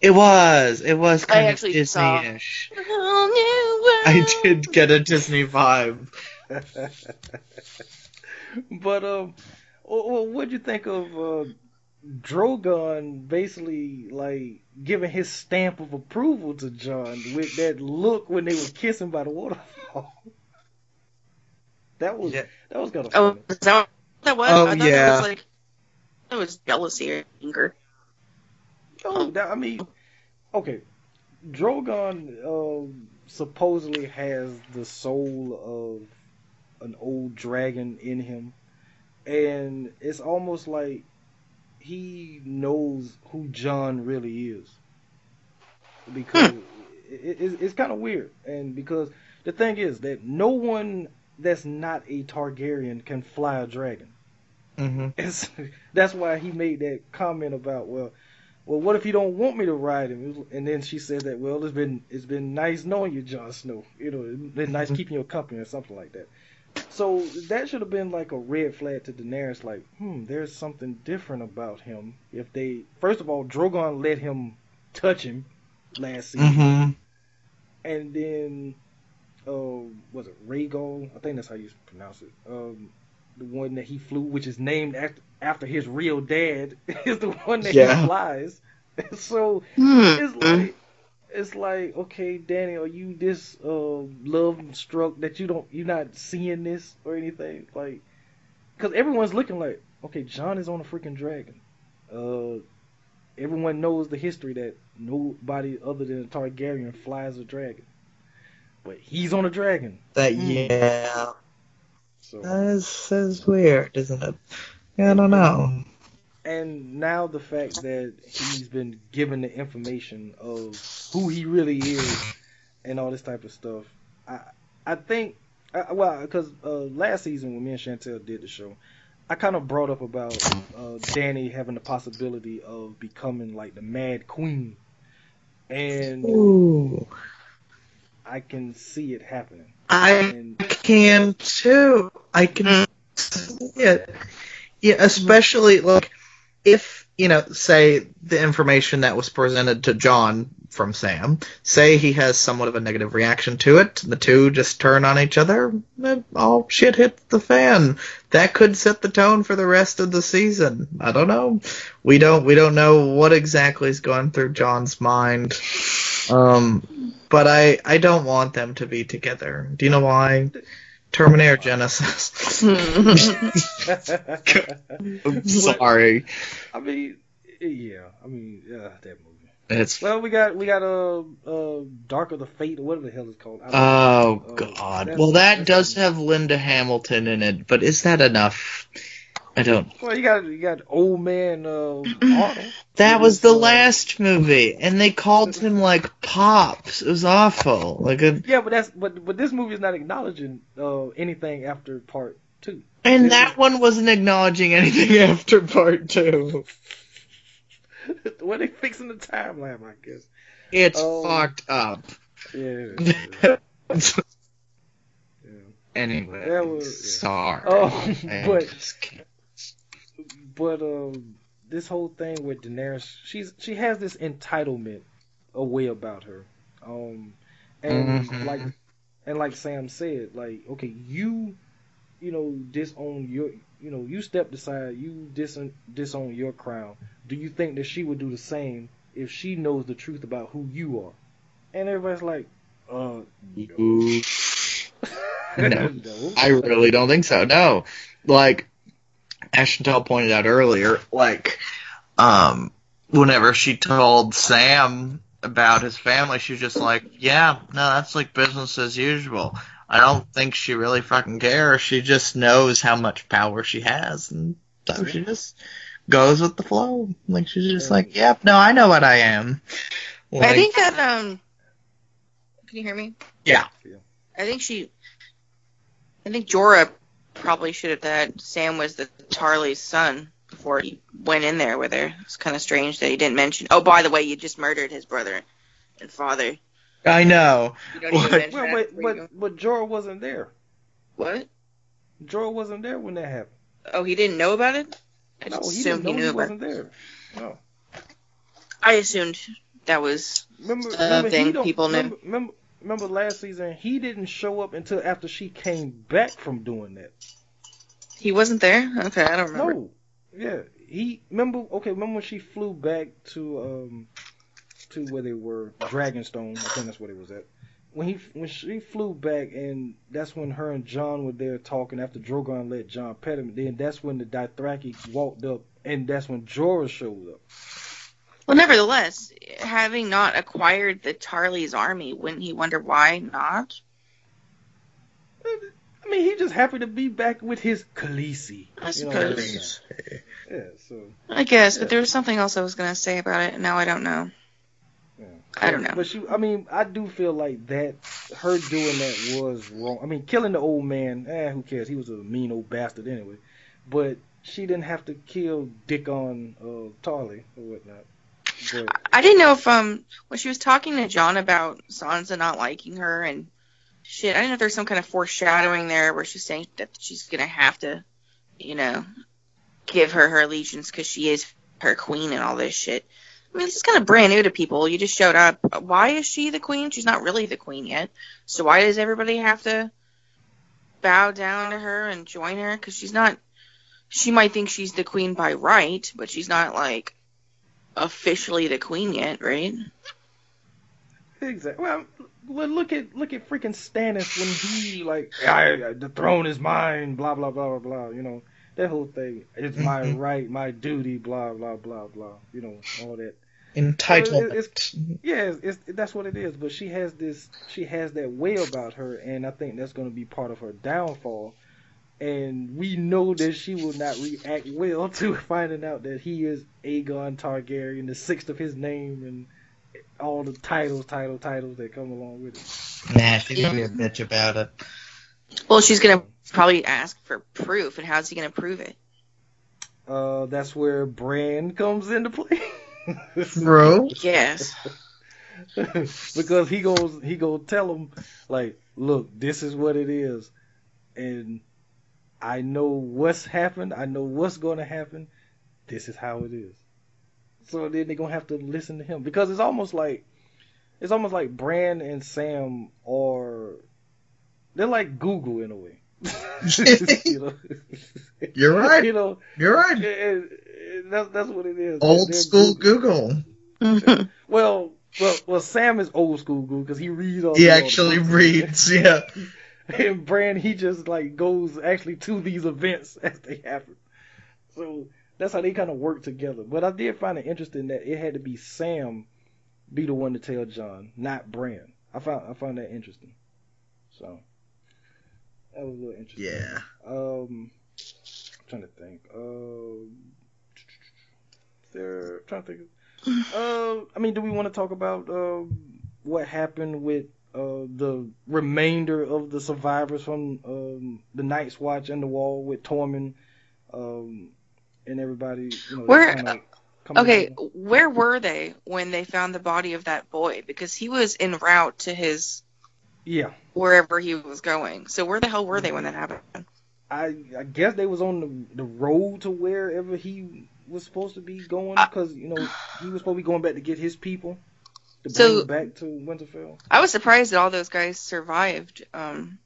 it was. It was I kind of actually saw- Disney-ish. Whole new world. I did get a Disney vibe. but um, well, what'd you think of uh, Drogon basically like giving his stamp of approval to Jon with that look when they were kissing by the waterfall? that was Yeah. that was kind of Oh, funny. Is that was? Oh, I thought yeah. it was like it was jealousy or anger. Oh, that, I mean, okay. Drogon um, supposedly has the soul of an old dragon in him, and it's almost like he knows who Jon really is. Because it, it, it's kind of weird, and because the thing is that no one that's not a Targaryen can fly a dragon. hmm It's, that's why he made that comment about well, well, what if you don't want me to ride him? And then she said that well, it's been it's been nice knowing you, Jon Snow. You know, it's been nice keeping your company or something like that. So that should have been like a red flag to Daenerys. Like, hmm, there's something different about him. If they first of all, Drogon let him touch him last season, hmm and then uh, was it Rhaegal? I think that's how you pronounce it. Um, the one that he flew, which is named after, after his real dad, is the one that Yeah. he flies. so Hmm. it's like it's like okay, Dany, are you this uh, love struck that you don't you're not seeing this or anything like? Because everyone's looking like okay, Jon is on a freaking dragon. Uh, everyone knows the history that nobody other than a Targaryen flies a dragon, but he's on a dragon. That Hmm. yeah, So that is, that is weird, isn't it? Yeah, I don't know. and now the fact that he's been given the information of who he really is and all this type of stuff, I I think I, well because uh, last season when me and Chantelle did the show, I kind of brought up about uh, Dany having the possibility of becoming like the Mad Queen, and Ooh. I can see it happening. I And can too. I can see it. Yeah, especially like if you know, say the information that was presented to Jon from Sam, say he has somewhat of a negative reaction to it, and the two just turn on each other, then all shit hits the fan. That could set the tone for the rest of the season. I don't know. We don't we don't know what exactly is going through Jon's mind. Um, but I I don't want them to be together. Do you know why? Terminator Genisys. I'm sorry. I mean, yeah. I mean, yeah, that movie. It's Well, we got we got uh, uh Dark of the Fate, or whatever the hell it's called. I don't know. oh Oh, god. that's- Well, that does have Linda Hamilton in it, but is that enough? I don't. Well, you got you got old man uh. That was the last movie, and they called him like Pops. It was awful. Like a, Yeah, but that's but but this movie is not acknowledging uh, anything after part two. and that one wasn't acknowledging anything after part two. when they fixing the timeline, I guess. It's Oh. fucked up. Yeah. anyway, That was- yeah. sorry. Oh, but-. But um, this whole thing with Daenerys, she's she has this entitlement a way about her. Um, and Mhm. like and like Sam said, like okay, you you know disown your you know you stepped aside, you disown disown your crown. Do you think that she would do the same if she knows the truth about who you are? And everybody's like, uh. No. no. I really don't think so. No, like As Chantelle pointed out earlier, like um, whenever she told Sam about his family, she was just like, "Yeah, no, that's like business as usual." I don't think she really fucking cares. She just knows how much power she has, and so she just goes with the flow. Like she's just like, "Yep, no, I know what I am." I think that um, can you hear me? Yeah. Yeah. I think she, I think Jorah probably should have that Sam was the Tarly's son before he went in there with her. It's kind of strange that he didn't mention. Oh, by the way, you just murdered his brother and father. I know. You don't even What? Well, that but before but but Jorah wasn't there. what? Jorah wasn't there when that happened. Oh, he didn't know about it. I No, he assumed didn't he knew he about. wasn't there. No. I assumed that was. Remember, Uh, remember thing don't, people knew. remember, remember, last season he didn't show up until after she came back from doing that. He wasn't there. Okay, I don't remember. No. Yeah. He remember okay, remember when she flew back to um to where they were, Dragonstone, I think that's where it was at. When he when she flew back and that's when her and Jon were there talking after Drogon let Jon pet him, then that's when the Dothraki walked up and that's when Jorah showed up. Well, nevertheless, having not acquired the Tarly's army, wouldn't he wonder why not? I mean, he just happy to be back with his Khaleesi. I You know suppose. Yeah, so I guess, but there was something else I was gonna say about it, and now I don't know. yeah. I don't know. But she, I mean, I do feel like that her doing that was wrong. I mean, killing the old man, eh, who cares? He was a mean old bastard anyway. But she didn't have to kill Dickon uh, Tarly or whatnot. I didn't know if um when she was talking to Jon about Sansa not liking her and shit, I didn't know if there's some kind of foreshadowing there where she's saying that she's gonna have to, you know, give her her allegiance because she is her queen and all this shit. I mean, this is kind of brand new to people. You just showed up. Why is she the queen? She's not really the queen yet. So why does everybody have to bow down to her and join her? Because she's not. She might think she's the queen by right, but she's not like officially the queen yet, right? exactly. Well, well, look at look at freaking Stannis when he like, I, I- the throne is mine, blah blah blah blah blah. You know that whole thing. It's my Mhm. right, my duty, blah blah blah blah. You know all that. Entitlement. It's- Yeah, it's, it's, that's what it is. But she has this, she has that way about her, and I think that's going to be part of her downfall. And we know that she will not react well to finding out that he is Aegon Targaryen, the sixth of his name, and all the titles, title, titles that come along with it. Nah, she's gonna be a bitch about it. Well, she's gonna probably ask for proof, and how's he gonna prove it? uh, that's where Bran comes into play. Bro. Yes. because he goes he go tell him like, look, this is what it is, and I know what's happened. I know what's going to happen. This is how it is. So then they're gonna have to listen to him because it's almost like it's almost like Bran and Sam are they're like Google in a way. you know? You're right. You know, You're right. it- it- it- that's that's what it is. Old They're school Google. Well, well, well. Sam is old school Google because he reads all. He actually reads, yeah. and Bran he just like goes actually to these events as they happen. So that's how they kind of work together. But I did find it interesting that it had to be Sam be the one to tell Jon, not Bran. I found I found that interesting. So that was a little interesting. Yeah. Um, I'm trying to think. Um, there, trying to think. Uh, I mean, do we want to talk about um what happened with uh the remainder of the survivors from um the Night's Watch and the Wall with Tormund, um, and everybody? You know, Where- kinda Okay, where were they when they found the body of that boy? Because he was en route to his Yeah, wherever he was going. So where the hell were they when that happened? I I guess they was on the the road to wherever he was supposed to be going because you know he was supposed to be going back to get his people to bring So- back to Winterfell. I was surprised that all those guys survived. Um,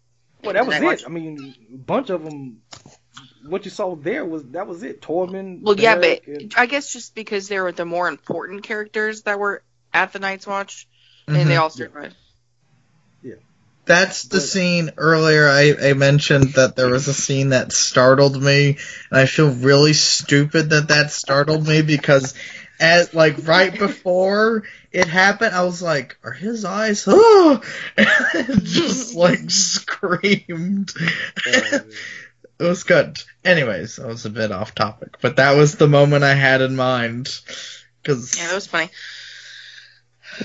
Well, that was Night it. Watch. I mean, a bunch of them. What you saw there was that was it. Tormund. well, yeah, but and- I guess just because they were the more important characters that were at the Night's Watch, and Mhm. they all survived. Yeah. That's the But- scene earlier I, I mentioned that there was a scene that startled me, and I feel really stupid that that startled me because at like right before it happened, I was like, "Are his eyes?" Oh, and just like screamed. It was good. Anyways, I was a bit off topic, but that was the moment I had in mind because Yeah, that was funny.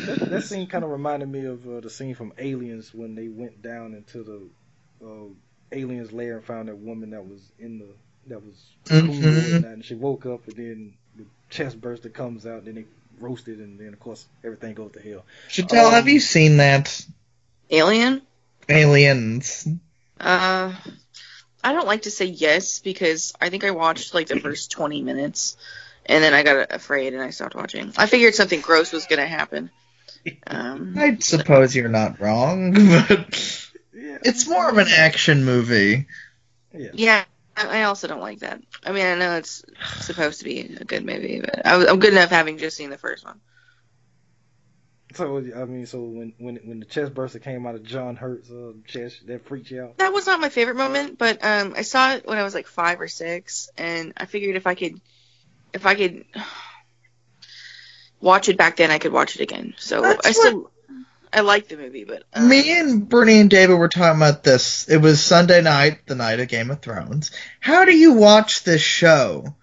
that, that scene kind of reminded me of uh, the scene from Aliens when they went down into the uh, aliens' lair and found that woman that was in the that was Mhm. and and she woke up and then the chest burster comes out, and then they roasted, and then of course everything goes to hell. Chantelle, Um, have you seen that Alien. Aliens? Uh, I don't like to say yes because I think I watched like the first 20 minutes and then I got afraid and I stopped watching. I figured something gross was going to happen. Um, I suppose you're not wrong, but Yeah, it's more of an action movie. Yeah. yeah, I I also don't like that. I mean, I know it's supposed to be a good movie, but I was, I'm good enough having just seen the first one. So I mean, so when when when the chest burster came out of John Hurt's uh, chest, that freaked you out. That was not my favorite moment, but um, I saw it when I was like five or six, and I figured if I could, if I could watch it back then, I could watch it again. So That's I still, I like the movie, but um, Me and Bernie and David were talking about this. It was Sunday night, the night of Game of Thrones. How do you watch this show?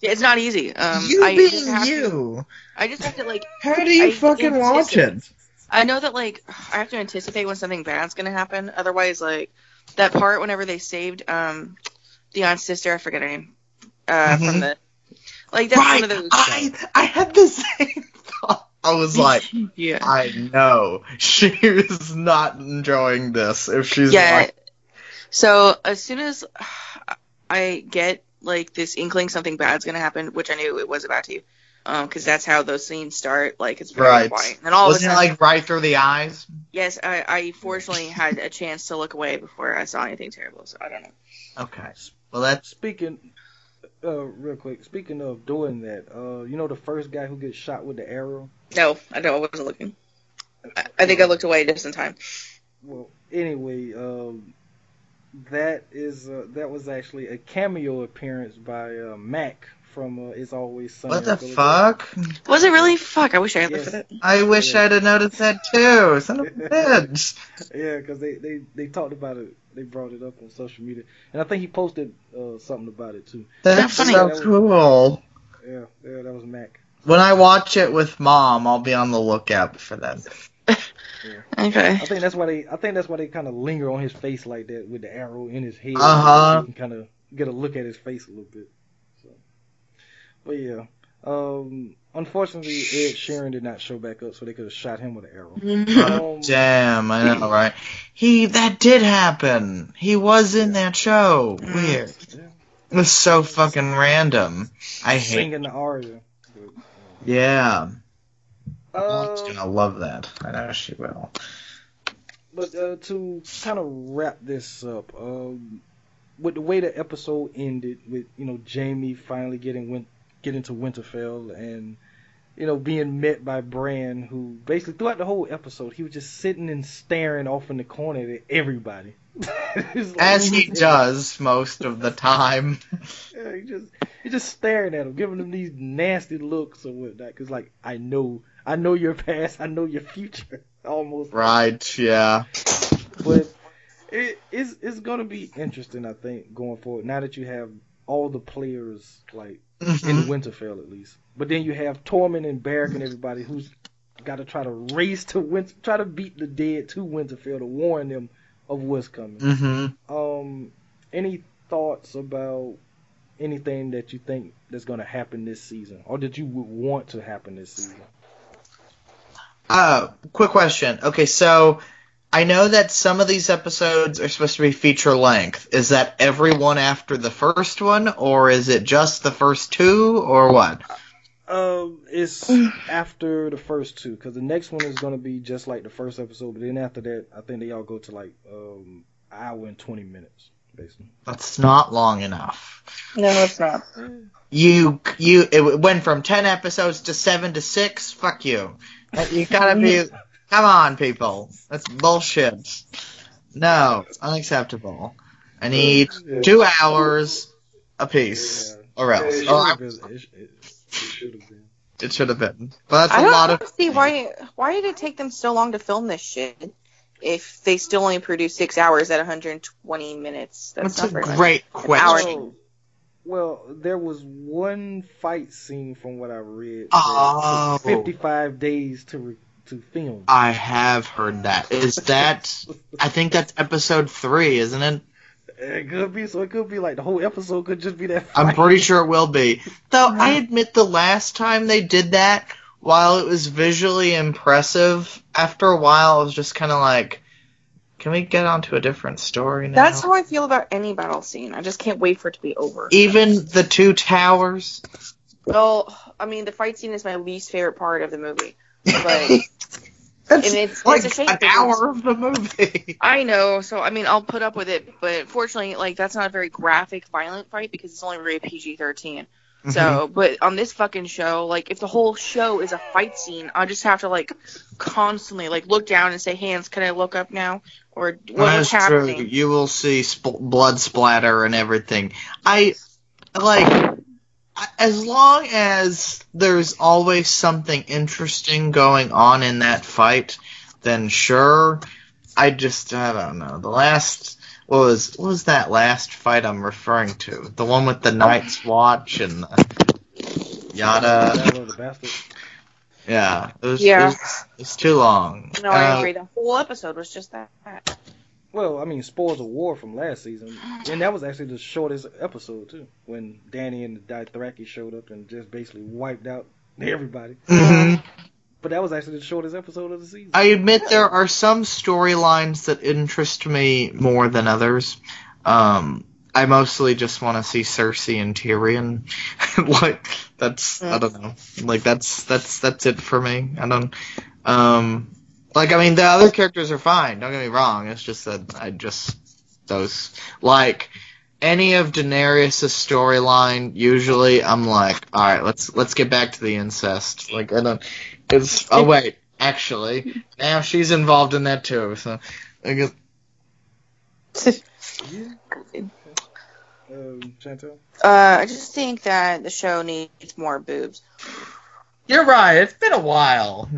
yeah, it's not easy. Um, you I being have to- you. I just have to like, How do you I fucking watch it? I know that like I have to anticipate when something bad's gonna happen. Otherwise, like that part whenever they saved um Theon's sister, I forget her name, uh, Mhm. from the like that's right. one of those. I I had the same thought. I was like, yeah. I know she is not enjoying this if she's yeah. like, So as soon as I get like this inkling something bad's gonna happen, which I knew it was about to, um, because that's how those scenes start. Like it's very Right. quiet, and then all of a wasn't it like right through the eyes? yes, I, I fortunately had a chance to look away before I saw anything terrible. So I don't know. Okay. Well, that's Speaking, uh, real quick. Speaking of doing that, uh, you know the first guy who gets shot with the arrow. No, I don't. I wasn't looking. I, I think I looked away just in time. Well, anyway, um, that is uh, that was actually a cameo appearance by uh, Mac from uh, It's Always Sunny. what the fuck. Was it really? Fuck! I wish I had looked at it. I wish Yeah. I'd have noticed that too. Son of a bitch. Yeah, because they, they they talked about it. They brought it up on social media, and I think he posted uh, something about it too. That's funny. so cool. Yeah, yeah, that was Mac. When I watch it with mom, I'll be on the lookout for that. Okay. I think that's why they. I think that's why they kind of linger on his face like that with the arrow in his head. Uh-huh. So kind of get a look at his face a little bit. So. But yeah, um, unfortunately, Ed Sheeran did not show back up, so they could have shot him with an arrow. Um, Damn, I know, right? He that did happen. He was in that show. Weird. yeah, It was so fucking random. I hate. singing the aria. Yeah, Uh, Mom's gonna love that. I know she will. But uh, to kind of wrap this up, um, with the way the episode ended, with you know Jaime finally getting win- getting to Winterfell and you know being met by Bran, who basically throughout the whole episode he was just sitting and staring off in the corner at everybody. Like- As he does most of the time. Yeah, he just he just staring at him, giving him these nasty looks or whatnot. Cause like I know I know your past, I know your future, almost. Right, yeah. But it, it's it's gonna be interesting, I think, going forward. Now that you have all the players like in Mhm. Winterfell at least, but then you have Tormund and Beric and everybody who's got to try to race to Winter, try to beat the dead to Winterfell to warn them of what's coming. Mhm. Um, any thoughts about anything that you think that's gonna happen this season, or that you would want to happen this season? Uh, quick question. Okay, so I know that some of these episodes are supposed to be feature length. Is that every one after the first one, or is it just the first two, or what? Um, it's after the first two, because the next one is gonna be just like the first episode, but then after that, I think they all go to like um hour and twenty minutes, basically. That's not long enough. No, it's not. You you it went from ten episodes to seven to six. Fuck you. You gotta be. Come on, people. That's bullshit. No, it's unacceptable. I need two hours apiece, Yeah. or Yeah, else. it should have oh, been. It, it, it should have been. it should have been. But that's I a don't lot of. see why why did it take them so long to film this shit if they still only produced six hours at 120 minutes. That's, That's not a very much. great hour. question. Oh, well, there was one fight scene from what I read. Oh. 55 days to re- to film. I have heard that. Is that? I think that's episode three, isn't it? It could be, so it could be like the whole episode could just be that. I'm pretty sure it will be. Though I admit the last time they did that, while it was visually impressive, after a while I was just kind of like, can we get onto a different story now? That's how I feel about any battle scene. I just can't wait for it to be over. Even the two towers. Well, I mean, the fight scene is my least favorite part of the movie. But That's and it's, like it's an hour of the movie. I know, so I mean, I'll put up with it, but fortunately, like that's not a very graphic, violent fight because it's only rated PG-13. Mm-hmm. So, but on this fucking show, like if the whole show is a fight scene, I just have to like constantly like look down and say, "Hands, can I look up now?" Or what's true. happening? You will see sp- blood splatter and everything. I like as long as there's always something interesting going on in that fight, then sure. I just I don't know. The last what was what was that last fight I'm referring to? The one with the Night's Watch and the yada. The Yeah, it was, Yeah. it was, it was too long. No, I Uh, agree. The whole episode was just that. Well, I mean, spoils of war from last season, and that was actually the shortest episode too. When Dany and the Dothraki showed up and just basically wiped out everybody. mhm. But that was actually the shortest episode of the season. I admit there are some storylines that interest me more than others. Um, I mostly just want to see Cersei and Tyrion. like that's I don't know. Like that's that's that's it for me. I don't. Um, like I mean the other characters are fine. Don't get me wrong. It's just that I just those like any of Daenerys' storyline. Usually I'm like, all right, let's let's get back to the incest. Like I don't. It's oh wait, actually now she's involved in that too. So I guess Yeah. Um, Chantelle. Uh, I just think that the show needs more boobs. you're right. It's been a while.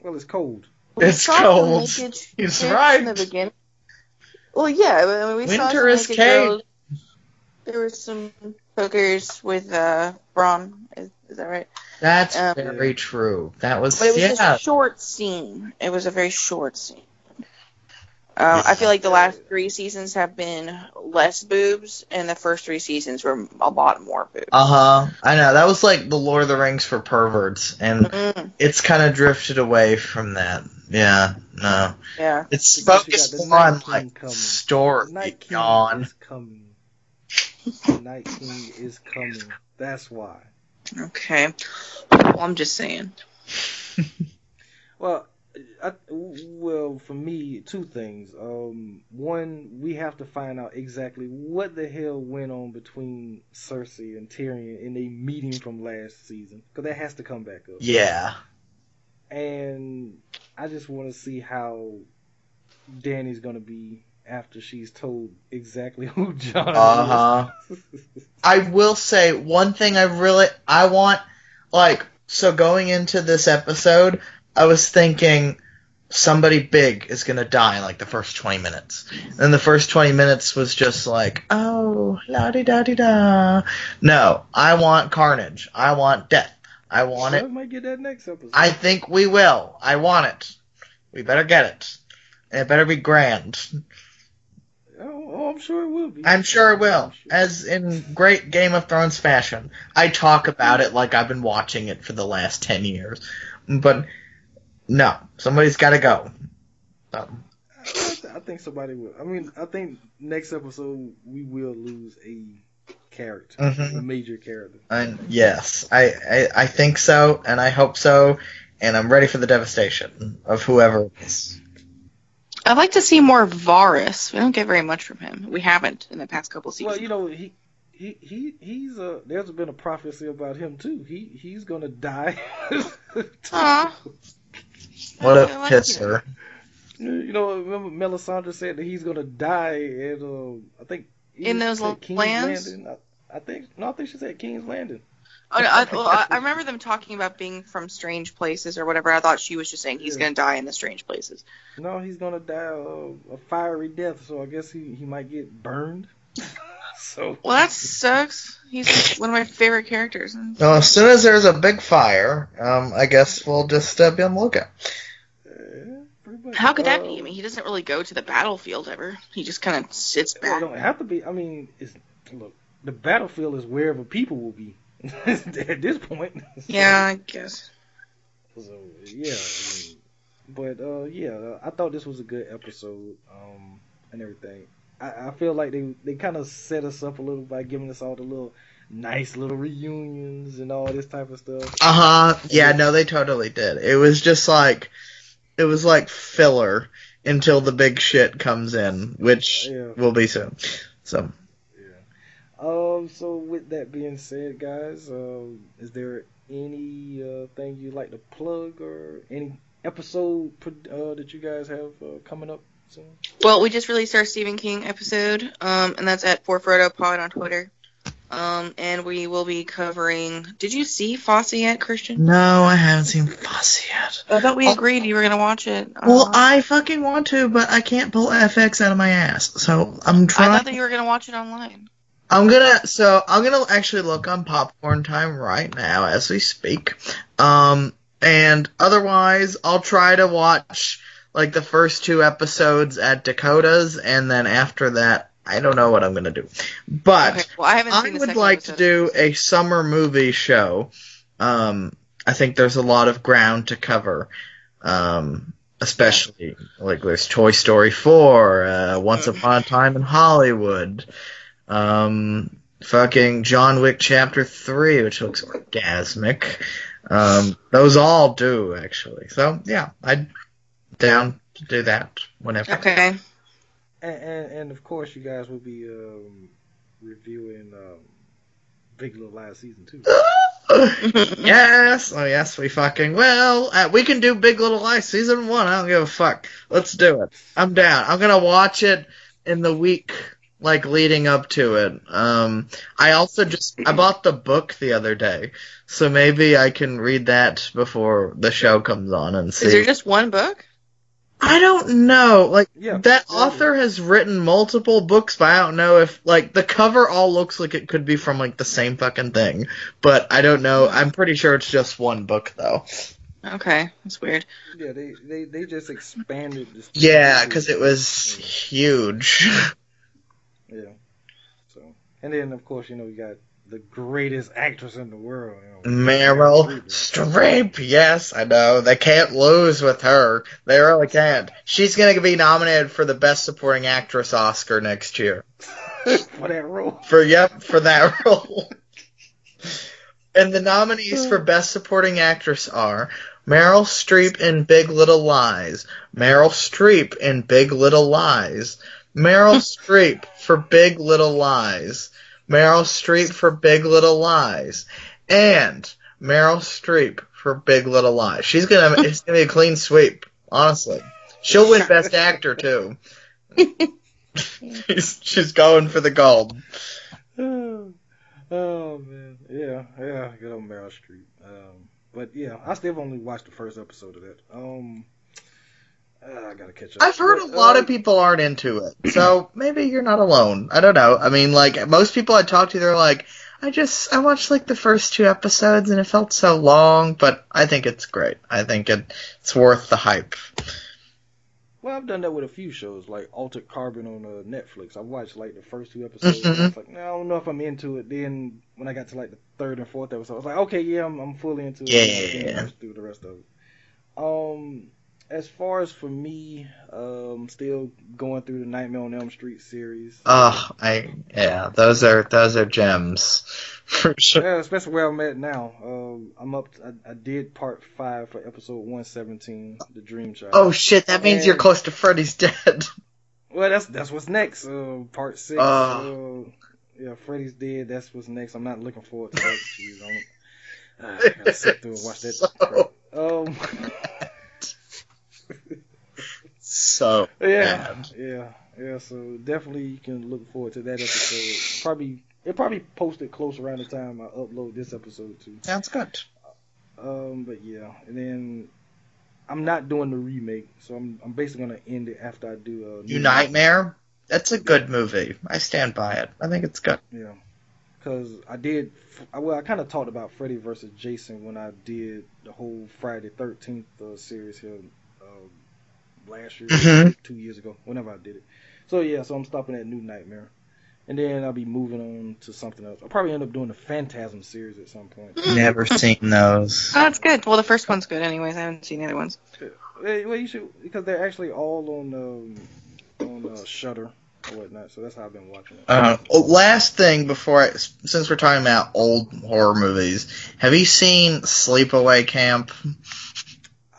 Well, it's cold. We It's cold. He's right. In the beginning. Well, yeah, I mean, we saw Winter is girls. There were some hookers with uh, Bronn. Is, is that right? That's Um, very true. That was But it was yeah. a short scene. It was a very short scene. Um, I feel like the last three seasons have been less boobs, and the first three seasons were a lot more boobs. Uh huh. I know that was like the Lord of the Rings for perverts, and Mm, it's kind of drifted away from that. Yeah, no, yeah. it's Because focused more on like coming. story. The Night King Yawn. is coming. The Night King is coming. That's why. Okay. Well, I'm just saying. Well, I, well, for me, two things. Um, one, we have to find out exactly what the hell went on between Cersei and Tyrion in a meeting from last season, because that has to come back up. Yeah. And I just want to see how Dany's gonna be after she's told exactly who Jon is. Uh huh. I will say one thing I really I want like so going into this episode, I was thinking somebody big is gonna die in like the first twenty minutes. And the first twenty minutes was just like, oh la di da di da. No, I want carnage. I want death. I want it. We might get that next episode. I think we will. I want it. We better get it. And it better be grand. oh, oh, I'm sure it will be. I'm sure it will. Sure. As in great Game of Thrones fashion. I talk about it like I've been watching it for the last 10 years. But no, somebody's got to go. So, I, I think somebody will. I mean, I think next episode we will lose a character, Mhm. a major character. and yes, I, I, I think so, and I hope so, and I'm ready for the devastation of whoever it is. I'd like to see more Varys. We don't get very much from him. We haven't in the past couple seasons. Well, you know, he he he he's uh there's been a prophecy about him too. He he's gonna die. Aw. What I a like pisser. You know, remember Melisandre said that he's gonna die, and uh, I think he In those said King's lands? Landing. I, I think no, I think she said King's Landing. Oh, no, I, well, I, I remember them talking about being from strange places or whatever. I thought she was just saying he's Yeah. going to die in the strange places. No, he's gonna die uh, a fiery death. So I guess he he might get burned. so Well, that sucks. He's one of my favorite characters. Well, as soon as there's a big fire, um, I guess we'll just uh, be on the lookout. Yeah. How could that Uh, be? I mean, he doesn't really go to the battlefield ever. He just kind of sits Well, it don't have to be. I mean, it's look. The battlefield is wherever people will be at this point. Yeah, I guess. So yeah, I mean, but uh, yeah, uh, I thought this was a good episode, um, and everything. I, I feel like they they kind of set us up a little by giving us all the little nice little reunions and all this type of stuff. Uh huh. Yeah, no, they totally did. It was just like, it was like filler until the big shit comes in, which Yeah. will be soon. So, Yeah. Um. So with that being said, guys, um, is there any uh, thing you'd like to plug or any episode uh, that you guys have uh, coming up soon? Well, we just released our Stephen King episode, um, and that's at Forfrodo Pod on Twitter. Um, and we will be covering. Did you see Fosse yet, Christian? no, I haven't seen Fosse yet. I thought we Oh. agreed you were gonna watch it. Well, Uh, I fucking want to, but I can't pull FX out of my ass. So I'm trying. I thought that you were gonna watch it online. I'm gonna so I'm gonna actually look on popcorn time right now as we speak. Um and otherwise I'll try to watch like the first two episodes at Dakota's and then after that I don't know what I'm gonna do. But Okay. Well, I I would like to do a summer movie show. Um I think there's a lot of ground to cover. Um especially like there's Toy Story 4, uh, Once Mm. Upon a Time in Hollywood. Um fucking John Wick Chapter 3 which looks orgasmic. Um those all do actually. So yeah, I'd down to do that whenever. Okay. And, and, and of course, you guys will be um, reviewing um, Big Little Lies season two. yes, oh yes, we fucking will. Uh, we can do Big Little Lies season one. I don't give a fuck. Let's do it. I'm down. I'm gonna watch it in the week like leading up to it. Um, I also just I bought the book the other day, so maybe I can read that before the show comes on and see. Is there just one book? I don't know. Like Yeah, that yeah. author has written multiple books, but I don't know if like the cover all looks like it could be from like the same fucking thing. But I don't know. I'm pretty sure it's just one book though. Okay, that's weird. Yeah, they they, they just expanded this. Yeah, because it was huge. Yeah. So, and then of course you know you got the greatest actress in the world. You know, Meryl Streep, yes, I know. They can't lose with her. They really can't. She's gonna be nominated for the Best Supporting Actress Oscar next year. for that role. For yep, for that role. and the nominees for Best Supporting Actress are Meryl Streep in Big Little Lies, Meryl Streep in Big Little Lies, Meryl Streep for Big Little Lies, Meryl Streep for Big Little Lies, and Meryl Streep for Big Little Lies. She's gonna it's gonna be a clean sweep, honestly. She'll win Best Actor too. she's she's going for the gold. Oh, oh man, yeah, yeah, good old Meryl Streep. Um, but yeah, I still only watched the first episode of that. Um, uh, I gotta catch up. I've heard a lot of people aren't into it, so maybe you're not alone. I don't know. I mean, like most people I talk to, they're like, I just I watched like the first two episodes and it felt so long, but I think it's great. I think it, it's worth the hype. Well, I've done that with a few shows, like Altered Carbon on uh, Netflix. I watched like the first two episodes. and I was like, no, I don't know if I'm into it. Then when I got to like the third and fourth episode, I was like, okay, yeah, I'm, I'm fully into it. Yeah. I watched through the rest of it. Um, as far as for me, um, still going through the Nightmare on Elm Street series. Oh, I yeah, those are those are gems for sure. Yeah, especially where I'm at now. Um, I'm up. I, I did part five for episode 117, the Dream Child. Oh shit, that means you're close to Freddy's dead. Well, that's that's what's next. Uh, part six. Oh. Uh, yeah, Freddy's dead. That's what's next. I'm not looking forward to that. Jeez, I'm, uh, I gotta sit through and watch that. So. Um, So yeah, bad. yeah, yeah. So definitely you can look forward to that episode. Probably it probably posted close around the time I upload this episode too. Sounds good. Um, but yeah, and then I'm not doing the remake, so I'm I'm basically gonna end it after I do uh, New Nightmare? That's a good movie. I stand by it. I think it's good. Yeah, because I did. I- Well, I kind of talked about Freddy versus Jason when I did the whole Friday Thirteenth uh, series here um, last year, Mhm. two years ago, whenever I did it. So yeah, so I'm stopping at New Nightmare, and then I'll be moving on to something else. I'll probably end up doing the Phantasm series at some point. Never seen those. Oh, that's good. Well, the first one's good, anyways. I haven't seen the other ones. Well, well, you should because they're actually all on um, on uh, Shutter or whatnot. So that's how I've been watching it. Uh, last thing before, I, since we're talking about old horror movies, have you seen Sleepaway Camp?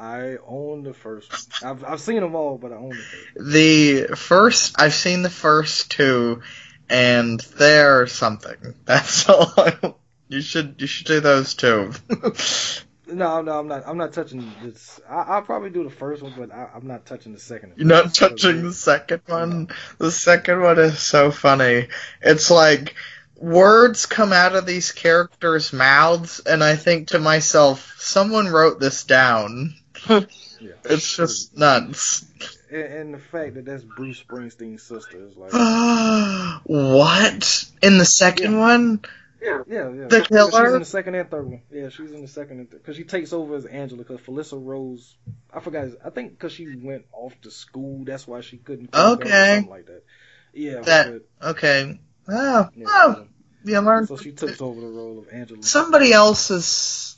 I own the first. One. I've I've seen them all, but I own the first. The first, I've seen the first two, and they're something. That's all. I, you should you should do those two. No, no, I'm not. I'm not touching this. I, I'll probably do the first one, but I, I'm not touching the second. You're not touching the second one. The second one is so funny. It's like words come out of these characters' mouths, and I think to myself, someone wrote this down. Yeah. It's just nuts. And, and the fact that that's Bruce Springsteen's sister is like. what? In the second Yeah. one? Yeah, yeah. Yeah. The She's killer? in the second and third one. Yeah, she's in the second and third because she takes over as Angela because Felissa Rose. I forgot. I think because she went off to school, that's why she couldn't. Okay. Something like that. Yeah. That- but, Okay. Oh, yeah, oh, you learned. so she took over the role of Angela. Somebody else's.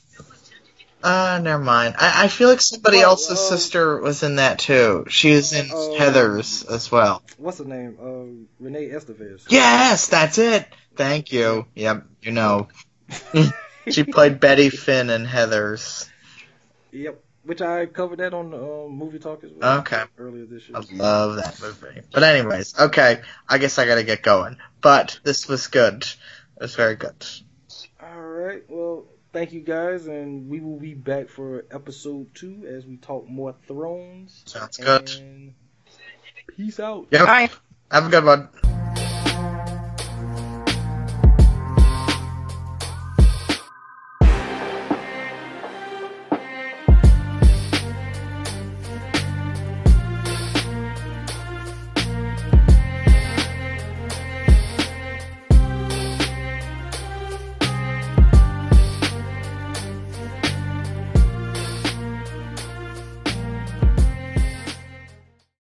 Uh, never mind. I, I feel like somebody Well, else's uh, sister was in that too. She was in uh, Heather's as well. What's her name? Uh, Renee Estevez. Yes, that's it. Thank you. Yep, you know. she played Betty Finn in Heather's. Yep. Which I covered that on uh, Movie Talk as well. Okay. Earlier this year. I love that movie. But anyways, okay. I guess I gotta get going. But this was good. It was very good. All right. Well, thank you guys, and we will be back for episode two as we talk more Thrones. Sounds good. Peace out. Yep. Bye. Have a good one.